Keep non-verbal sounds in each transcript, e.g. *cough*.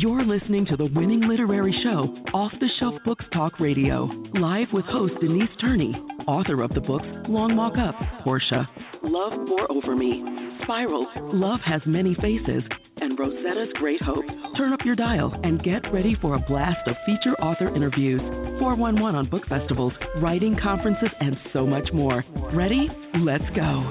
You're listening to the winning literary show, Off the Shelf Books Talk Radio, live with host Denise Turney, author of the books Long Walk Up, Portia, Love Pour Over Me, Spiral, Love Has Many Faces, and Rosetta's Great Hope. Turn up your dial and get ready for a blast of feature author interviews, 411 on book festivals, writing conferences, and so much more. Ready? Let's go.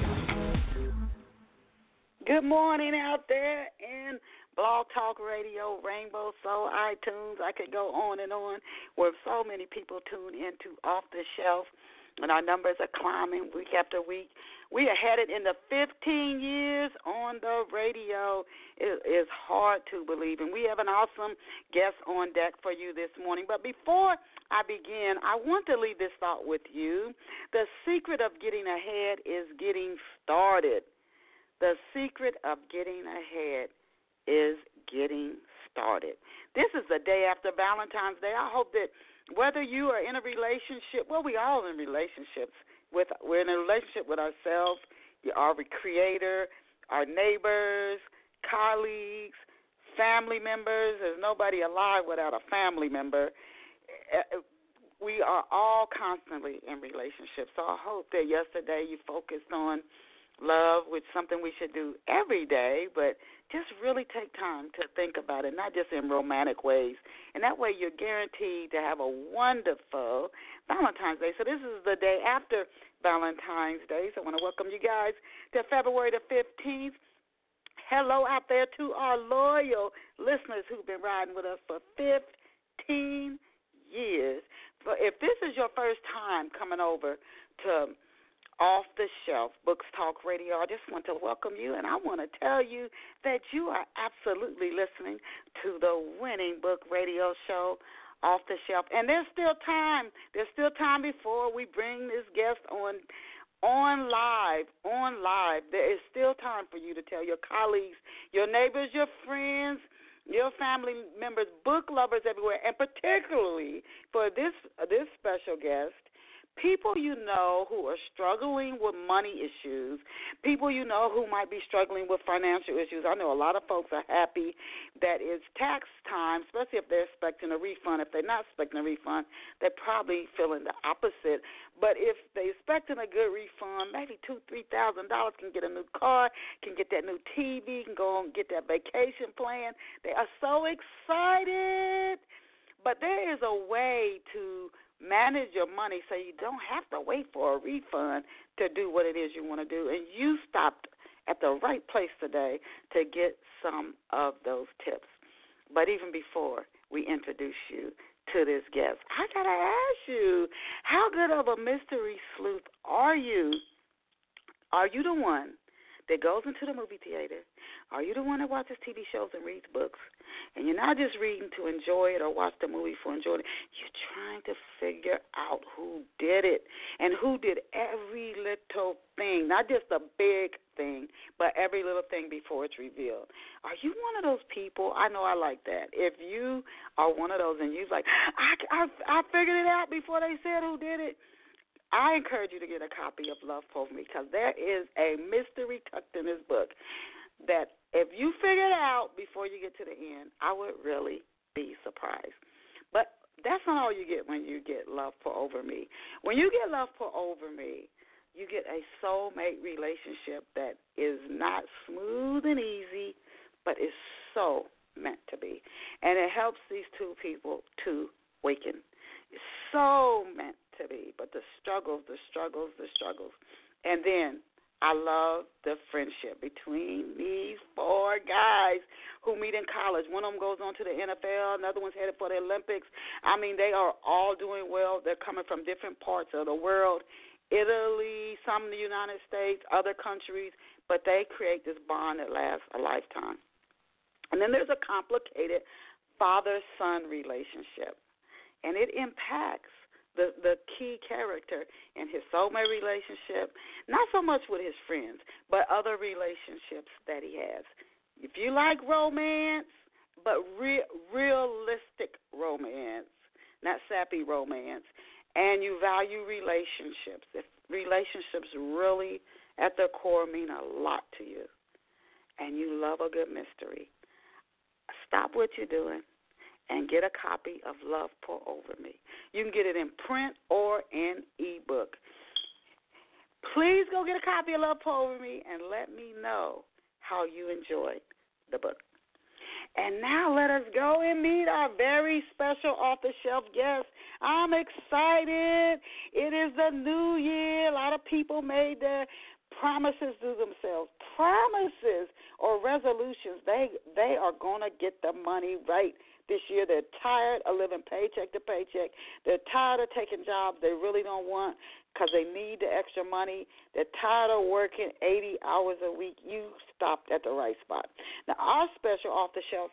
Good morning out there in Blog Talk Radio, Rainbow Soul, iTunes. I could go on and on where so many people tune into Off the Shelf, and our numbers are climbing week after week. We are headed into 15 years on the radio. It is hard to believe. And we have an awesome guest on deck for you this morning. But before I begin, I want to leave this thought with you. The secret of getting ahead is getting started. The secret of getting ahead is getting started. This is the day after Valentine's Day. I hope that whether you are in a relationship, well, we all in relationships with we're in a relationship with ourselves, our creator, our neighbors, colleagues, family members. There's nobody alive without a family member. Uh, we are all constantly in relationships. So I hope that yesterday you focused on love, which is something we should do every day, but just really take time to think about it, not just in romantic ways. And that way you're guaranteed to have a wonderful Valentine's Day. So this is the day after Valentine's Day. So I want to welcome you guys to February the 15th. Hello out there to our loyal listeners who've been riding with us for 15 years. But if this is your first time coming over to off the Shelf Books Talk Radio. I just want to welcome you, and I want to tell you that you are absolutely listening to the winning book radio show off the shelf. And there's still time. There's still time before we bring this guest on on live, on live. There is still time for you to tell your colleagues, your neighbors, your friends, your family members, book lovers everywhere, and particularly for this this special guest people you know who are struggling with money issues, people you know who might be struggling with financial issues. I know a lot of folks are happy that it's tax time, especially if they're expecting a refund. If they're not expecting a refund, they're probably feeling the opposite. But if they're expecting a good refund, maybe two, three thousand dollars can get a new car, can get that new TV, can go and get that vacation plan. They are so excited. But there is a way to manage your money so you don't have to wait for a refund to do what it is you want to do. And you stopped at the right place today to get some of those tips. But even before we introduce you to this guest, I got to ask you how good of a mystery sleuth are you? Are you the one that goes into the movie theater? Are you the one that watches TV shows and reads books? And you're not just reading to enjoy it or watch the movie for enjoyment. You're trying to figure out who did it and who did every little thing, not just the big thing, but every little thing before it's revealed. Are you one of those people? I know I like that. If you are one of those and you're like, I, I, I figured it out before they said who did it. I encourage you to get a copy of Love for Me because there is a mystery tucked in this book that if you figure it out before you get to the end, I would really be surprised. But that's not all you get when you get love pour over me. When you get love pour over me, you get a soulmate relationship that is not smooth and easy, but is so meant to be. And it helps these two people to waken. It's so meant to be. But the struggles, the struggles, the struggles. And then I love the friendship between these four guys who meet in college. One of them goes on to the NFL, another one's headed for the Olympics. I mean, they are all doing well. They're coming from different parts of the world Italy, some in the United States, other countries, but they create this bond that lasts a lifetime. And then there's a complicated father son relationship, and it impacts the the key character in his soulmate relationship, not so much with his friends, but other relationships that he has. If you like romance, but re- realistic romance, not sappy romance, and you value relationships, if relationships really at their core mean a lot to you, and you love a good mystery, stop what you're doing and get a copy of Love Pour Over Me. You can get it in print or in ebook. Please go get a copy of Love Pour Over Me and let me know how you enjoyed the book. And now let us go and meet our very special off the shelf guest. I'm excited. It is the new year. A lot of people made their promises to themselves. Promises or resolutions. They they are gonna get the money right this year. They're tired of living paycheck to paycheck. They're tired of taking jobs they really don't want because they need the extra money. They're tired of working 80 hours a week. You stopped at the right spot. Now, our special off the shelf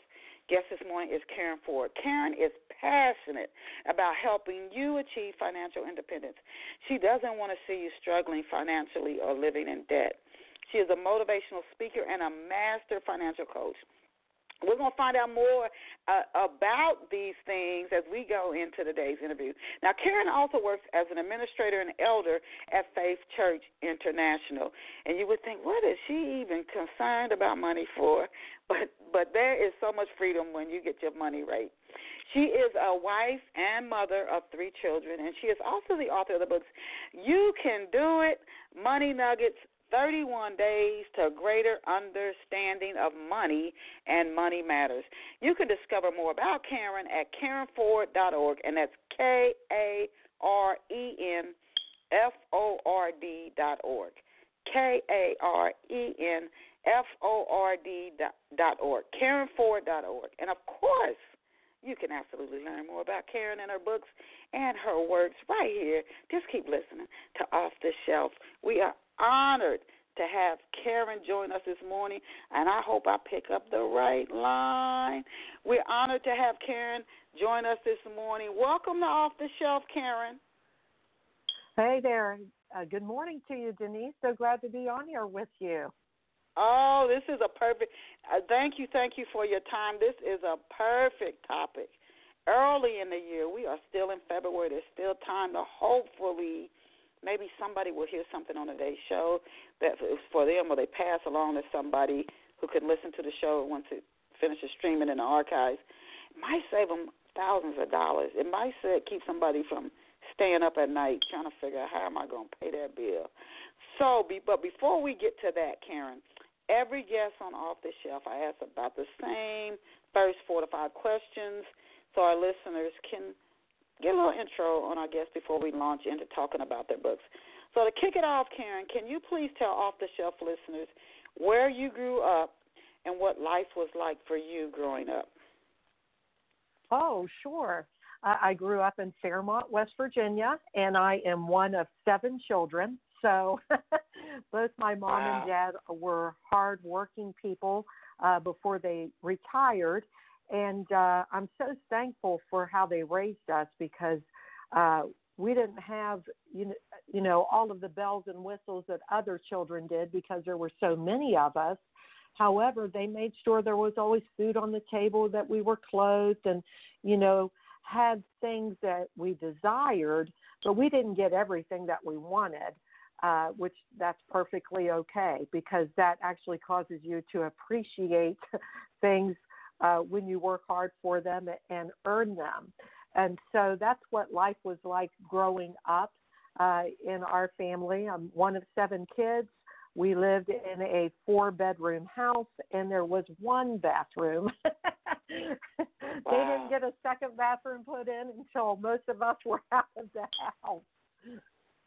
guest this morning is Karen Ford. Karen is passionate about helping you achieve financial independence. She doesn't want to see you struggling financially or living in debt. She is a motivational speaker and a master financial coach. We're going to find out more uh, about these things as we go into today's interview. Now, Karen also works as an administrator and elder at Faith Church International. And you would think, what is she even concerned about money for? *laughs* But but there is so much freedom when you get your money right. She is a wife and mother of three children, and she is also the author of the books You Can Do It, Money Nuggets, 31 Days to Greater Understanding of Money and Money Matters. You can discover more about Karen at KarenFord.org, and that's K A R E N F O R D.org. K A R E N F O R D dot org. KarenFord.org. And of course, you can absolutely learn more about Karen and her books and her works right here. Just keep listening to Off the Shelf. We are honored to have Karen join us this morning, and I hope I pick up the right line. We're honored to have Karen join us this morning. Welcome to Off the Shelf, Karen. Hey there. Uh, good morning to you, Denise. So glad to be on here with you. Oh, this is a perfect. Uh, thank you, thank you for your time. This is a perfect topic. Early in the year, we are still in February. There's still time to hopefully maybe somebody will hear something on today's show that is for them, or they pass along to somebody who can listen to the show once it finishes streaming in the archives. It might save them thousands of dollars. It might say, keep somebody from staying up at night trying to figure out how am I going to pay that bill. So, but before we get to that, Karen, every guest on Off the Shelf, I ask about the same first four to five questions so our listeners can get a little intro on our guests before we launch into talking about their books. So to kick it off, Karen, can you please tell off the shelf listeners where you grew up and what life was like for you growing up? Oh, sure. I grew up in Fairmont, West Virginia, and I am one of seven children. So *laughs* both my mom wow. and dad were hardworking people uh, before they retired and uh, I'm so thankful for how they raised us because uh, we didn't have you know, you know all of the bells and whistles that other children did because there were so many of us. However, they made sure there was always food on the table, that we were clothed, and you know had things that we desired, but we didn't get everything that we wanted. Uh, which that's perfectly okay because that actually causes you to appreciate *laughs* things uh, when you work hard for them and earn them. And so that's what life was like growing up uh, in our family. I'm one of seven kids. We lived in a four bedroom house and there was one bathroom. wow. *laughs* They didn't get a second bathroom put in until most of us *laughs* were out of the house.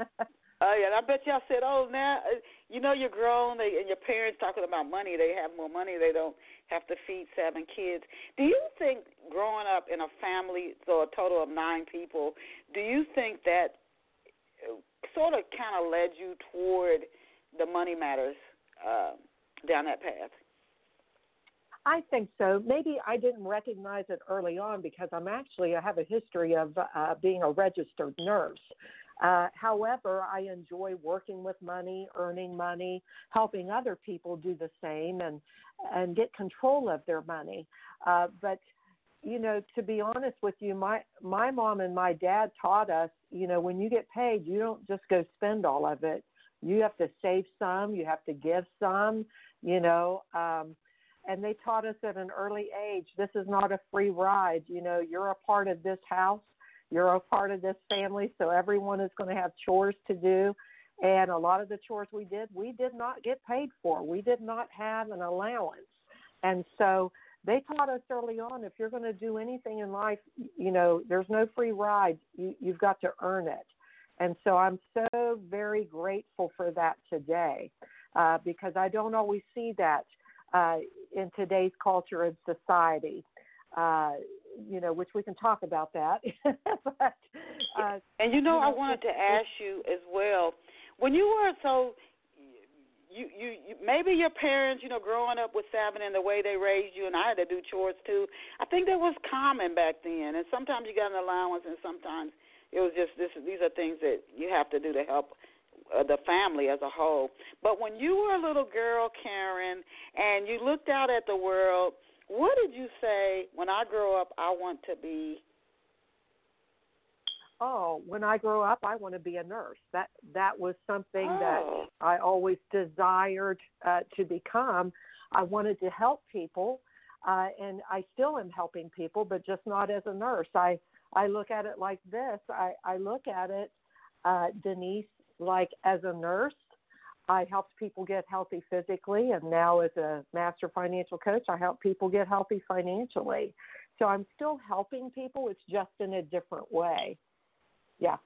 *laughs* Oh yeah, and I bet y'all said, "Oh, now uh, you know you're grown, they, and your parents talking about money. They have more money. They don't have to feed seven kids." Do you think growing up in a family, so a total of nine people, do you think that uh, sort of kind of led you toward the money matters uh, down that path? I think so. Maybe I didn't recognize it early on because I'm actually I have a history of uh, being a registered nurse. Uh, however, I enjoy working with money, earning money, helping other people do the same, and and get control of their money. Uh, but you know, to be honest with you, my my mom and my dad taught us, you know, when you get paid, you don't just go spend all of it. You have to save some, you have to give some, you know. Um, and they taught us at an early age this is not a free ride. You know, you're a part of this house, you're a part of this family, so everyone is going to have chores to do. And a lot of the chores we did, we did not get paid for. We did not have an allowance. And so they taught us early on if you're going to do anything in life, you know, there's no free ride. You, you've got to earn it. And so I'm so very grateful for that today uh, because I don't always see that uh, in today's culture and society. Uh, you know, which we can talk about that. *laughs* but, uh, and you know, you know I wanted to ask you as well. When you were so you, you you maybe your parents, you know, growing up with seven and the way they raised you, and I had to do chores too. I think that was common back then, and sometimes you got an allowance, and sometimes it was just this. These are things that you have to do to help uh, the family as a whole. But when you were a little girl, Karen, and you looked out at the world, what did you say? When I grow up, I want to be oh, when I grow up, I want to be a nurse. That that was something oh. that I always desired uh, to become. I wanted to help people, uh, and I still am helping people, but just not as a nurse. I I look at it like this. I I look at it, uh, Denise, like as a nurse. I helped people get healthy physically, and now as a master financial coach, I help people get healthy financially. So I'm still helping people. It's just in a different way. Yeah.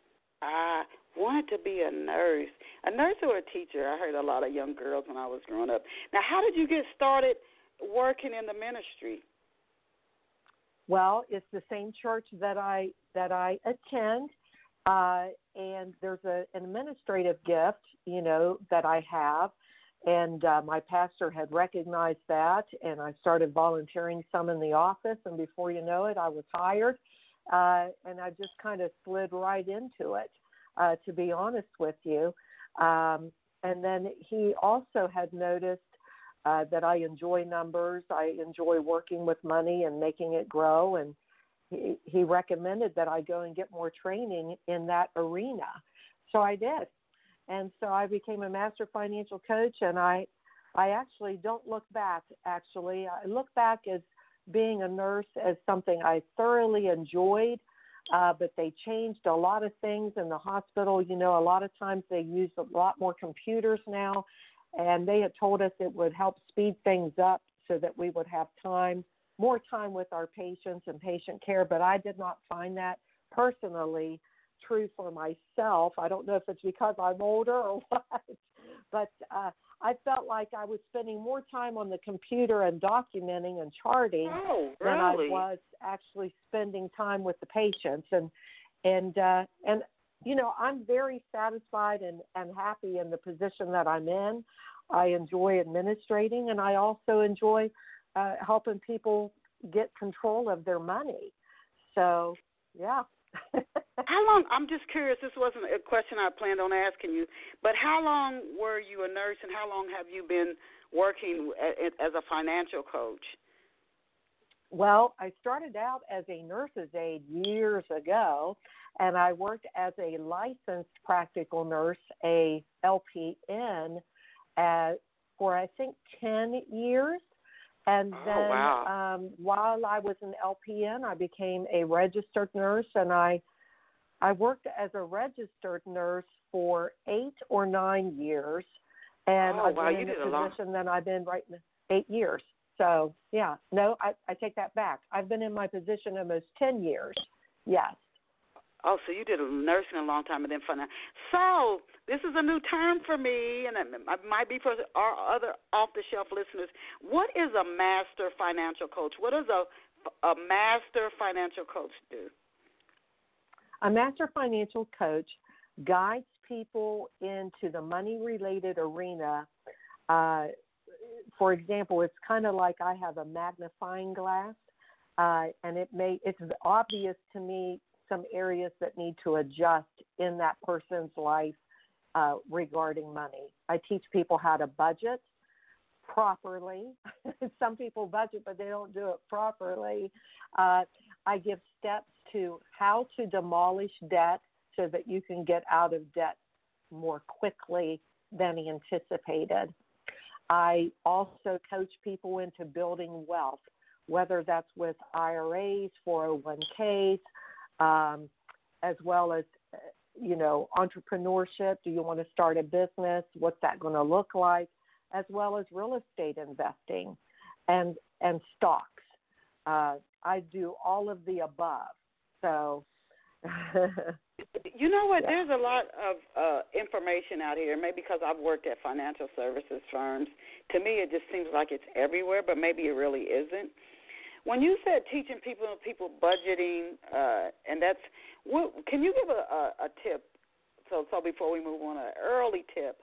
I wanted to be a nurse, a nurse or a teacher. I heard a lot of young girls when I was growing up. Now, how did you get started working in the ministry? Well, it's the same church that I that I attend, uh, and there's a, an administrative gift, you know, that I have, and uh, my pastor had recognized that, and I started volunteering some in the office, and before you know it, I was hired uh, and I just kind of slid right into it, uh, to be honest with you. Um, and then he also had noticed uh, that I enjoy numbers, I enjoy working with money and making it grow, and he, recommended that I go and get more training in that arena. So I did, and so I became a master financial coach, and I I actually don't look back. Actually, I look back as being a nurse as something I thoroughly enjoyed, uh, but they changed a lot of things in the hospital. You know, a lot of times they use a lot more computers now, and they had told us it would help speed things up so that we would have time, more time with our patients and patient care. But I did not find that personally true for myself. I don't know if it's because I'm older or *laughs* what, but uh, I felt like I was spending more time on the computer and documenting and charting oh, really? than I was actually spending time with the patients and and uh and you know I'm very satisfied and and happy in the position that I'm in. I enjoy administrating and I also enjoy uh helping people get control of their money. So, yeah. *laughs* how long? I'm just curious. This wasn't a question I planned on asking you, but how long were you a nurse, and how long have you been working as a financial coach? Well, I started out as a nurse's aide years ago, and I worked as a licensed practical nurse, a LPN, for I think 10 years. And oh, then wow. um, while I was an LPN, I became a registered nurse, and I I worked as a registered nurse for eight or nine years, and oh, I've wow, been in the position that I've been right now eight years. So yeah, no, I, I take that back. I've been in my position almost ten years. Yes. Oh, so you did nursing a long time and then finance. So this is a new term for me, and it might be for our other off-the-shelf listeners. What is a master financial coach? What does a a master financial coach do? A master financial coach guides people into the money related arena. Uh, for example, it's kind of like I have a magnifying glass, uh, and it may it's obvious to me some areas that need to adjust in that person's life uh, regarding money. I teach people how to budget properly. *laughs* some people budget, but they don't do it properly. Uh, I give steps to how to demolish debt so that you can get out of debt more quickly than anticipated. I also coach people into building wealth, whether that's with IRAs, 401ks, um, as well as you know entrepreneurship. Do you want to start a business? What's that going to look like? As well as real estate investing and and stocks. Uh, I do all of the above. So. *laughs* you know what? Yeah. There's a lot of uh, information out here. Maybe because I've worked at financial services firms, to me it just seems like it's everywhere, but maybe it really isn't. When you said teaching people people budgeting, uh, and that's what, can you give a, a, a tip? So so before we move on, an early tip.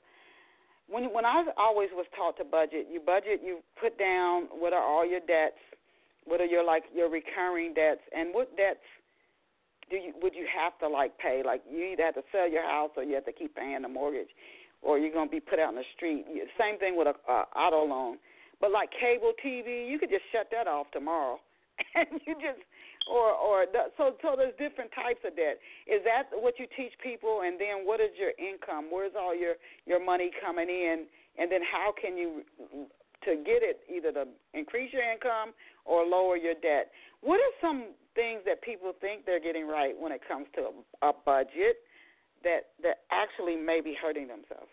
When when I always was taught to budget, you budget, you put down what are all your debts, what are your like your recurring debts, and what debts do you would you have to like pay? Like you either have to sell your house or you have to keep paying the mortgage, or you're gonna be put out in the street. Same thing with a, a auto loan. But like cable TV, you could just shut that off tomorrow, *laughs* and you just or or the, so so there's different types of debt. Is that what you teach people? And then what is your income? Where's all your your money coming in? And then how can you to get it either to increase your income or lower your debt? What are some things that people think they're getting right when it comes to a, a budget that that actually may be hurting themselves?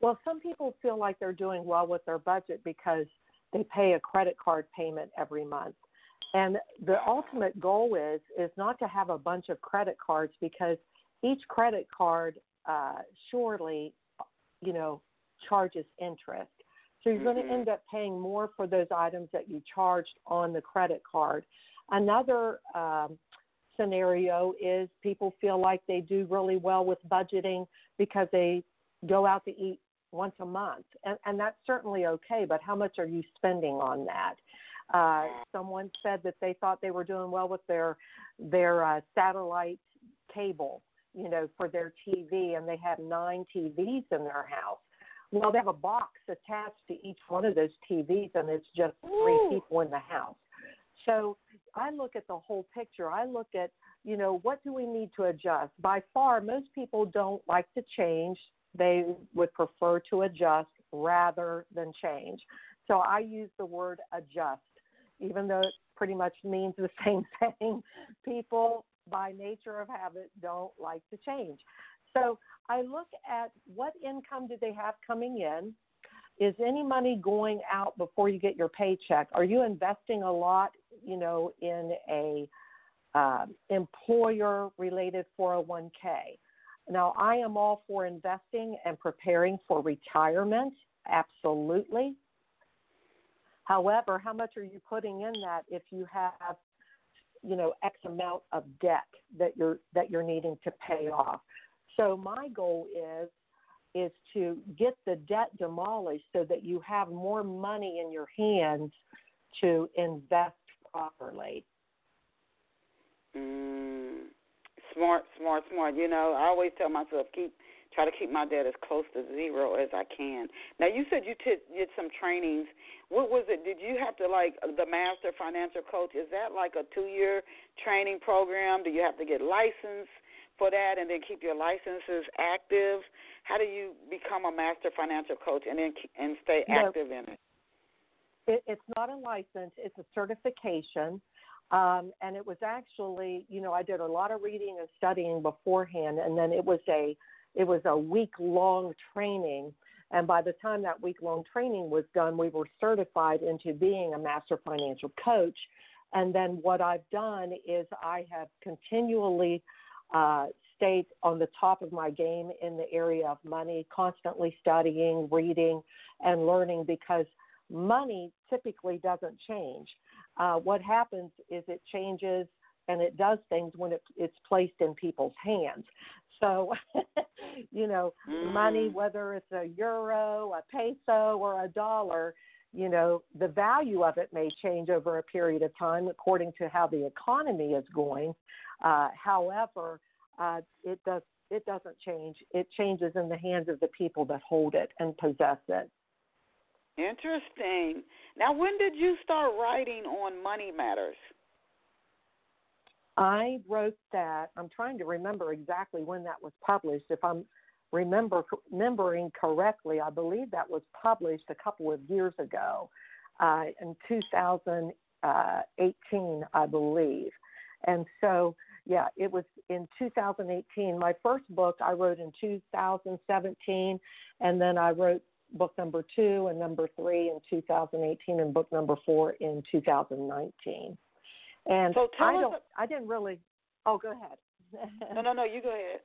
Well, some people feel like they're doing well with their budget because they pay a credit card payment every month. And the ultimate goal is is not to have a bunch of credit cards because each credit card uh, surely, you know, charges interest. So you're mm-hmm. going to end up paying more for those items that you charged on the credit card. Another um, scenario is people feel like they do really well with budgeting because they go out to eat once a month, and, and that's certainly okay. But how much are you spending on that? Uh, someone said that they thought they were doing well with their their uh, satellite cable, you know, for their TV, and they had nine TVs in their house. Well, they have a box attached to each one of those TVs, and it's just three Ooh. people in the house. So I look at the whole picture. I look at, you know, what do we need to adjust? By far, most people don't like to change they would prefer to adjust rather than change. So I use the word adjust, even though it pretty much means the *laughs* same thing. People, by nature of habit, don't like to change. So I look at what income do they have coming in? Is any money going out before you get your paycheck? Are you investing a lot, you know, in a uh, employer related 401k? Now, I am all for investing and preparing for retirement, absolutely. However, how much are you putting in that if you have, you know, X amount of debt that you're that you're needing to pay off? So my goal is is to get the debt demolished so that you have more money in your hands to invest properly. Mm, smart, smart, smart. You know, I always tell myself keep try to keep my debt as close to zero as I can. Now, you said you t- did some trainings. What was it? Did you have to like the master financial coach? Is that like a two-year training program? Do you have to get licensed for that and then keep your licenses active? How do you become a master financial coach and then and stay active in it? it? It's not a license; it's a certification. Um, and it was actually, you know, I did a lot of reading and studying beforehand, and then it was a it was a week long training. And by the time that week long training was done, we were certified into being a master financial coach. And then what I've done is I have continually uh, stayed on the top of my game in the area of money, constantly studying, reading, and learning because money typically doesn't change. Uh, what happens is it changes and it does things when it, it's placed in people's hands. So, *laughs* you know, mm. money, whether it's a euro, a peso, or a dollar, you know, the value of it may change over a period of time according to how the economy is going. Uh, however, uh, it does it doesn't change. It changes in the hands of the people that hold it and possess it. Interesting. Now, when did you start writing on money matters? I wrote that. I'm trying to remember exactly when that was published. If I'm remember remembering correctly, I believe that was published a couple of years ago, uh, in 2018, I believe. And so, yeah, it was in 2018. My first book I wrote in 2017, and then I wrote book number two and number three in 2018, and book number four in 2019. And so I don't, I didn't really. Oh, go ahead. no, no, no. You go ahead.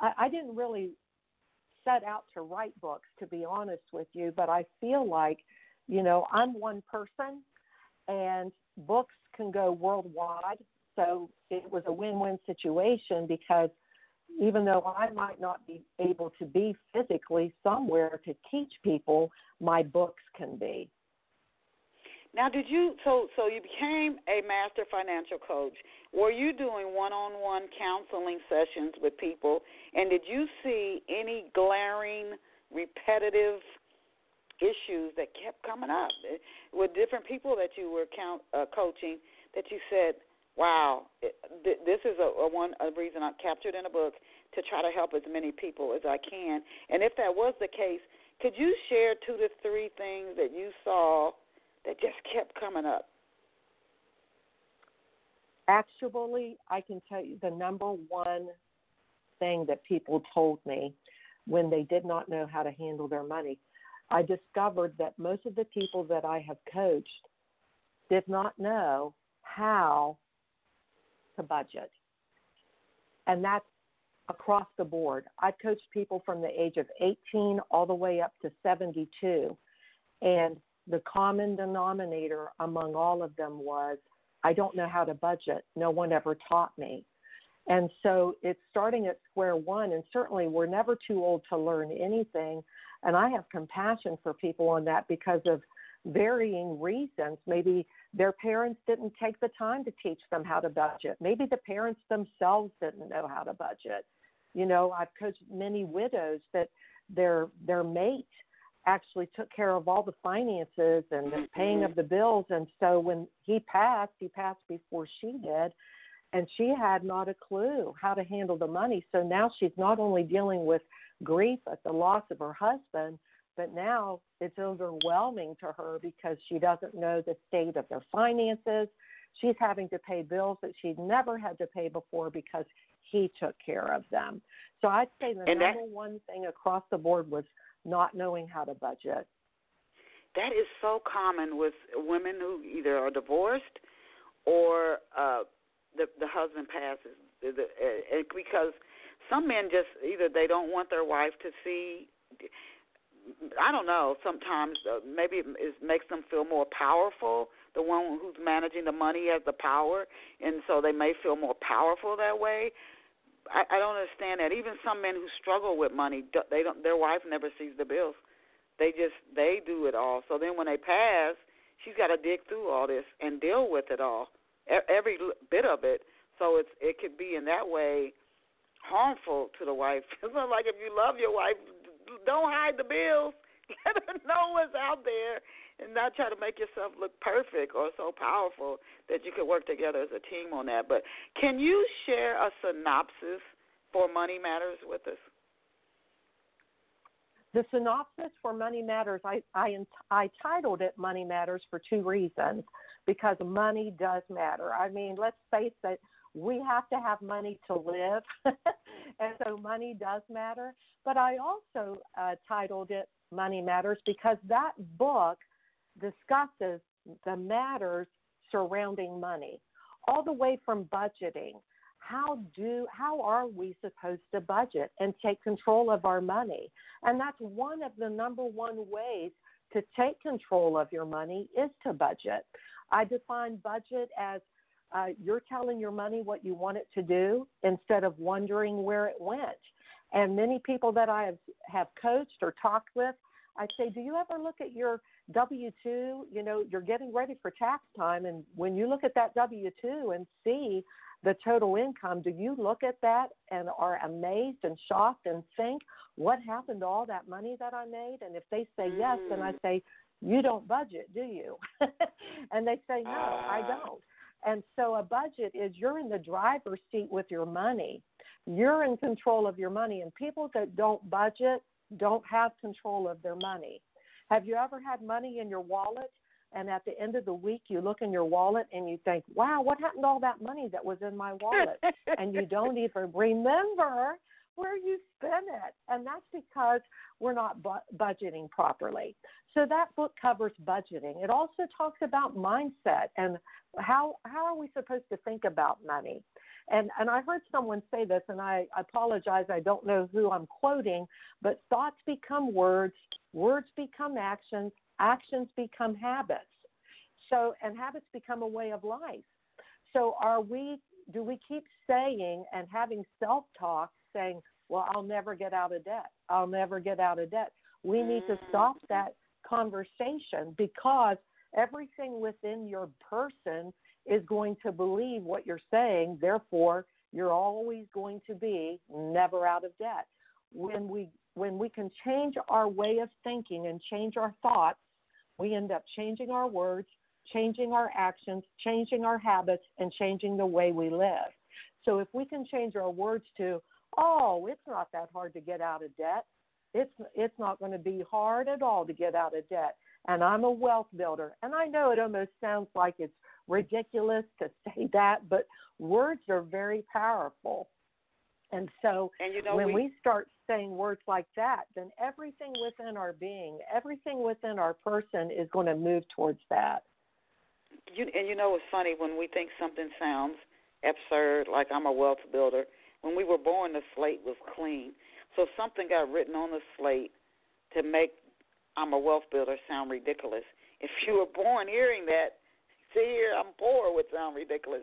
I, I didn't really set out to write books, to be honest with you, but I feel like, you know, I'm one person, and books can go worldwide. So it was a win-win situation because even though I might not be able to be physically somewhere to teach people, my books can be. Now, did you so so you became a master financial coach? Were you doing one-on-one counseling sessions with people, and did you see any glaring, repetitive issues that kept coming up with different people that you were count, uh, coaching? That you said, "Wow, this is a, a one a reason I captured in a book to try to help as many people as I can." And if that was the case, could you share two to three things that you saw? that just kept coming up? Actually, I can tell you the number one thing that people told me when they did not know how to handle their money. I discovered that most of the people that I have coached did not know how to budget. And that's across the board. I've coached people from the age of 18 all the way up to 72. And the common denominator among all of them was I don't know how to budget. No one ever taught me. And so it's starting at square one, and certainly we're never too old to learn anything. And I have compassion for people on that because of varying reasons. Maybe their parents didn't take the time to teach them how to budget. Maybe the parents themselves didn't know how to budget. You know, I've coached many widows that their their mate actually took care of all the finances and the paying mm-hmm. of the bills. And so when he passed, he passed before she did, and she had not a clue how to handle the money. So now she's not only dealing with grief at the loss of her husband, but now it's overwhelming to her because she doesn't know the state of their finances. She's having to pay bills that she'd never had to pay before because he took care of them. So I'd say the and number that, one thing across the board was not knowing how to budget. That is so common with women who either are divorced or uh, the the husband passes. The, the, uh, because some men just either they don't want their wife to see. I don't know. Sometimes uh, maybe it, makes them feel more powerful. The one who's managing the money has the power, and so they may feel more powerful that way. I, I don't understand that. Even some men who struggle with money, they don't. Their wife never sees the bills. They just they do it all. So then when they pass, she's got to dig through all this and deal with it all, every bit of it. So it's it could be in that way harmful to the wife. *laughs* Like if you love your wife, don't hide the bills. *laughs* Let her know what's out there and not try to make yourself look perfect or so powerful that you could work together as a team on that. But can you share a synopsis for Money Matters with us? The synopsis for Money Matters, I, I, I titled it Money Matters for two reasons. Because money does matter. I mean, let's face it, we have to have money to live. *laughs* and so money does matter. But I also uh, titled it Money Matters because that book discusses the matters surrounding money, all the way from budgeting. How do how are we supposed to budget and take control of our money? And that's one of the number one ways to take control of your money is to budget. I define budget as uh, you're telling your money what you want it to do instead of wondering where it went. And many people that I have, have coached or talked with, I say, do you ever look at your W 2? You know, you're getting ready for tax time. And when you look at that W 2 and see the total income, do you look at that and are amazed and shocked and think, what happened to all that money that I made? And if they say yes, then I mm. say, you don't budget, do you? *laughs* and they say, no, I ah. don't. And so a budget is you're in the driver's seat with your money. You're in control of your money. And people that don't budget don't have control of their money. Have you ever had money in your wallet and at the end of the week you look in your wallet and you think, wow, what happened to all that money that was in my wallet? *laughs* and you don't even remember where you spend it. And that's because we're not bu- budgeting properly. So that book covers budgeting. It also talks about mindset and how how are we supposed to think about money. And and I heard someone say this, and I, I apologize, I don't know who I'm quoting, but thoughts become words, words become actions, actions become habits. So, and habits become a way of life. So, are we, do we keep saying and having self talk saying, well, I'll never get out of debt. I'll never get out of debt. We need to stop mm-hmm. that conversation because everything within your person is going to believe what you're saying. Therefore, you're always going to be never out of debt. When we when we can change our way of thinking and change our thoughts, we end up changing our words, changing our actions, changing our habits, and changing the way we live. So if we can change our words to, oh, it's not that hard to get out of debt. It's it's not going to be hard at all to get out of debt. And I'm a wealth builder. And I know it almost sounds like it's ridiculous to *laughs* say that, but words are very powerful. And so and you know, when we, we start saying words like that, then everything within our being, everything within our person is going to move towards that. You, and you know, it's funny when we think something sounds absurd, like I'm a wealth builder. When we were born, the slate was clean. So something got written on the slate to make I'm a wealth builder sound ridiculous. If you were born hearing that, see here, I'm poor would sound ridiculous.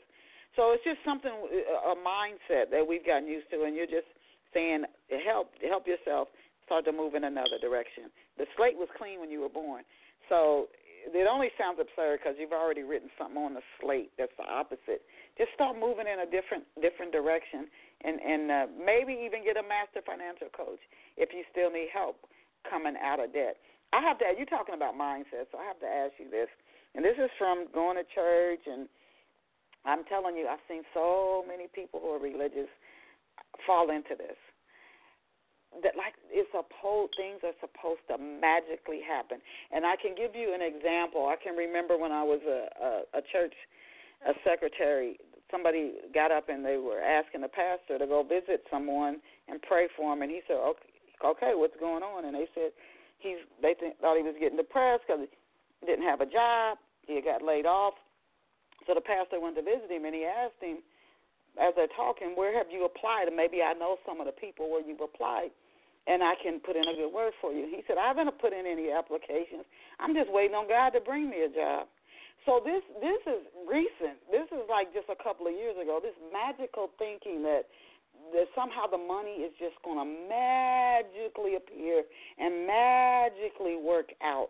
So it's just something, a mindset that we've gotten used to, and you're just saying, help, help yourself, start to move in another direction. The slate was clean when you were born, so it only sounds absurd because you've already written something on the slate that's the opposite. Just start moving in a different different direction, and and uh, maybe even get a master financial coach if you still need help coming out of debt. I have to. You're talking about mindset, so I have to ask you this, and this is from going to church and I'm telling you, I've seen so many people who are religious fall into this. That like it's supposed things are supposed to magically happen, and I can give you an example. I can remember when I was a a, a church a secretary. Somebody got up and they were asking the pastor to go visit someone and pray for him, and he said, "Okay, okay, what's going on?" And they said he's they th- thought he was getting depressed because he didn't have a job. He got laid off so the pastor went to visit him and he asked him, as they're talking, where have you applied? And maybe I know some of the people where you've applied and I can put in a good word for you. He said, I haven't put in any applications. I'm just waiting on God to bring me a job. So this this is recent. This is like just a couple of years ago. This magical thinking that that somehow the money is just going to magically appear and magically work out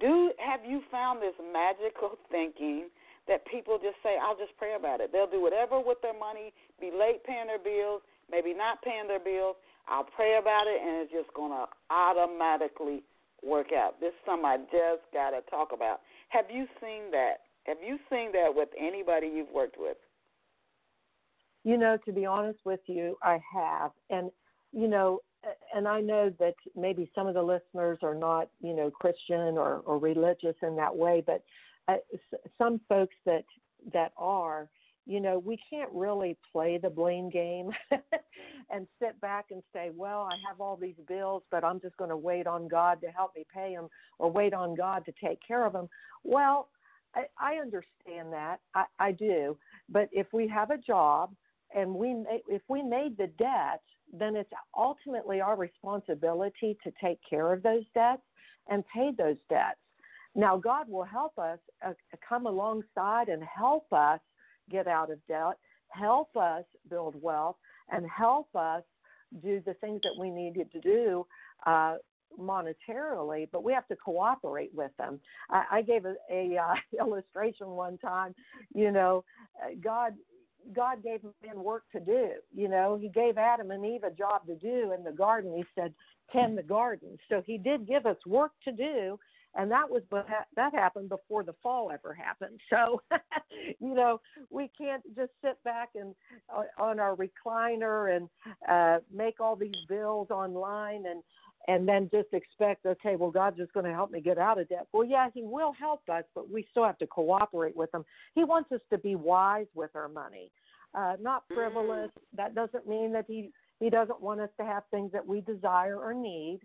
do have you found this magical thinking that people just say, "I'll just pray about it." They'll do whatever with their money, be late paying their bills, maybe not paying their bills. I'll pray about it, and it's just gonna automatically work out. This is something I just gotta talk about. Have you seen that? Have you seen that with anybody you've worked with? You know, to be honest with you, I have, and you know, and I know that maybe some of the listeners are not, you know, Christian or, or religious in that way, but uh, some folks that that are, you know, we can't really play the blame game *laughs* and sit back and say, well, I have all these bills, but I'm just going to wait on God to help me pay them or wait on God to take care of them. Well, I, I understand that. I, I do. But if we have a job and we if we made the debt then it's ultimately our responsibility to take care of those debts and pay those debts. Now, God will help us uh, come alongside and help us get out of debt, help us build wealth, and help us do the things that we needed to do uh, monetarily, but we have to cooperate with them. I, I gave a, a uh, *laughs* illustration one time. You know, uh, God God gave man work to do. You know, He gave Adam and Eve a job to do in the garden. He said, tend the garden. So He did give us work to do, and that was but that happened before the fall ever happened. So, *laughs* you know, we can't just sit back and uh, on our recliner and uh, make all these bills online and and then just expect, okay, well, God's just going to help me get out of debt. Well, yeah, He will help us, but we still have to cooperate with Him. He wants us to be wise with our money, uh, not frivolous. Mm. That doesn't mean that He He doesn't want us to have things that we desire or need.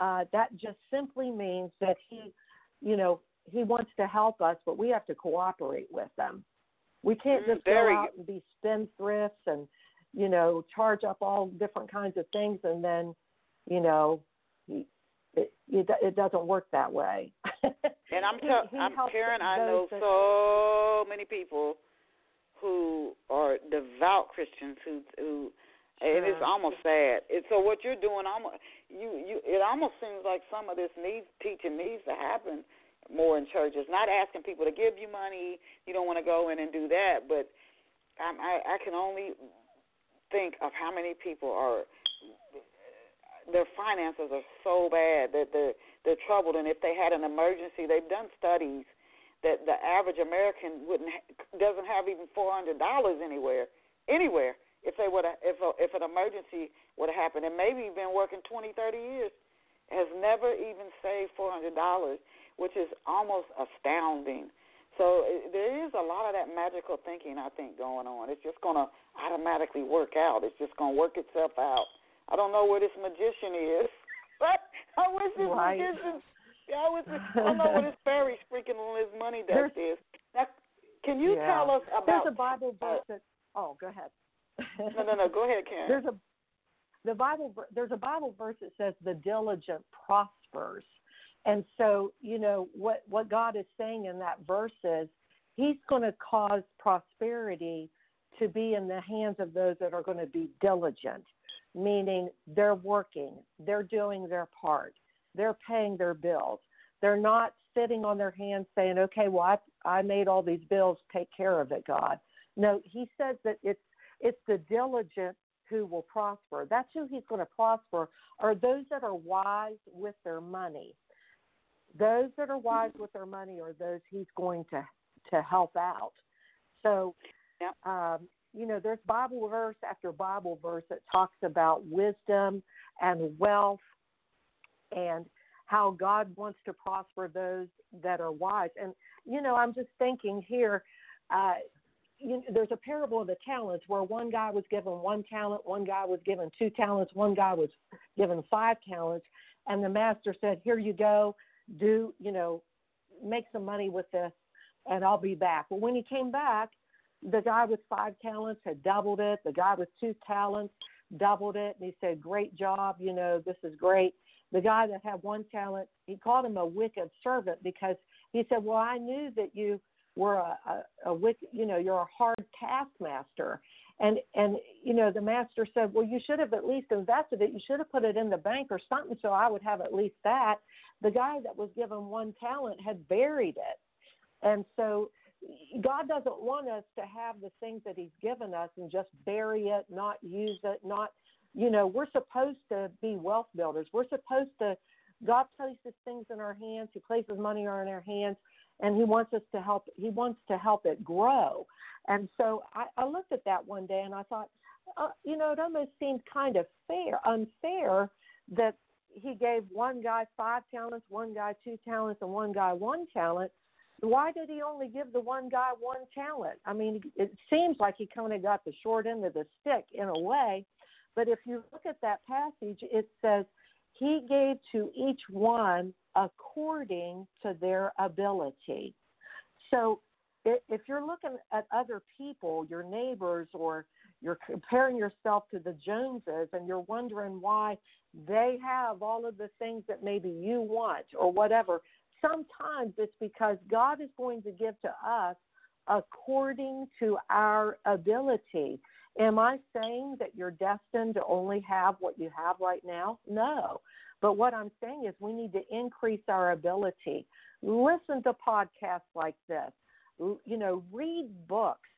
Uh, that just simply means that He, you know, He wants to help us, but we have to cooperate with them. We can't mm, just go out and be spendthrifts and, you know, charge up all different kinds of things and then, you know, it, it, it doesn't work that way. *laughs* and I'm tell, I'm Karen. I know so many people who are devout Christians who who and it's uh-huh. almost sad. It, so what you're doing, almost you you it almost seems like some of this needs teaching needs to happen more in churches. Not asking people to give you money. You don't want to go in and do that, but I I, I can only think of how many people are their finances are so bad that they're they're troubled, and if they had an emergency, they've done studies that the average American wouldn't doesn't have even four hundred dollars anywhere anywhere if they would if a, if an emergency would have happened, and maybe you've been working twenty thirty years, has never even saved four hundred dollars, which is almost astounding. So it, there is a lot of that magical thinking I think going on. It's just going to automatically work out. It's just going to work itself out. I don't know where this magician is. *laughs* but I wish this right. magician. I, wish this, I don't know what this *laughs* fairy freaking on his money desk is. Now, can you yeah. tell us about? There's a Bible verse uh, that. Oh, go ahead. No, no, no. Go ahead, Karen. There's a the Bible. There's a Bible verse that says the diligent prospers, and so you know what what God is saying in that verse is He's going to cause prosperity to be in the hands of those that are going to be diligent meaning they're working, they're doing their part, they're paying their bills. They're not sitting on their hands saying, okay, well, I, I made all these bills, take care of it, God. No, he says that it's, it's the diligent who will prosper. That's who he's going to prosper, are those that are wise with their money. Those that are wise with their money are those he's going to, to help out. So, yep. um, you know, there's Bible verse after Bible verse that talks about wisdom and wealth and how God wants to prosper those that are wise. And, you know, I'm just thinking here, uh, you know, there's a parable of the talents where one guy was given one talent, one guy was given two talents, one guy was given five talents, and the master said, "Here you go, do you know, make some money with this, and I'll be back." Well, when he came back, the guy with five talents had doubled it. The guy with two talents doubled it. And he said, Great job. You know, this is great. The guy that had one talent, he called him a wicked servant because he said, Well, I knew that you were a, a, a you know, you're a hard taskmaster. And, and, you know, the master said, Well, you should have at least invested it. You should have put it in the bank or something so I would have at least that. The guy that was given one talent had buried it. And so, God doesn't want us to have the things that He's given us and just bury it, not use it, not, you know, we're supposed to be wealth builders. We're supposed to, God places things in our hands, He places money in our hands, and He wants us to help, He wants to help it grow. And so I, I looked at that one day and I thought, uh, you know, it almost seemed kind of fair, unfair that He gave one guy five talents, one guy two talents, and one guy one talent why did he only give the one guy one talent? I mean, it seems like he kind of got the short end of the stick in a way. But if you look at that passage, it says he gave to each one according to their ability. So if you're looking at other people, your neighbors, or you're comparing yourself to the Joneses and you're wondering why they have all of the things that maybe you want or whatever, sometimes it's because God is going to give to us according to our ability. Am I saying that you're destined to only have what you have right now? No. But what I'm saying is we need to increase our ability. Listen to podcasts like this. You know, read books,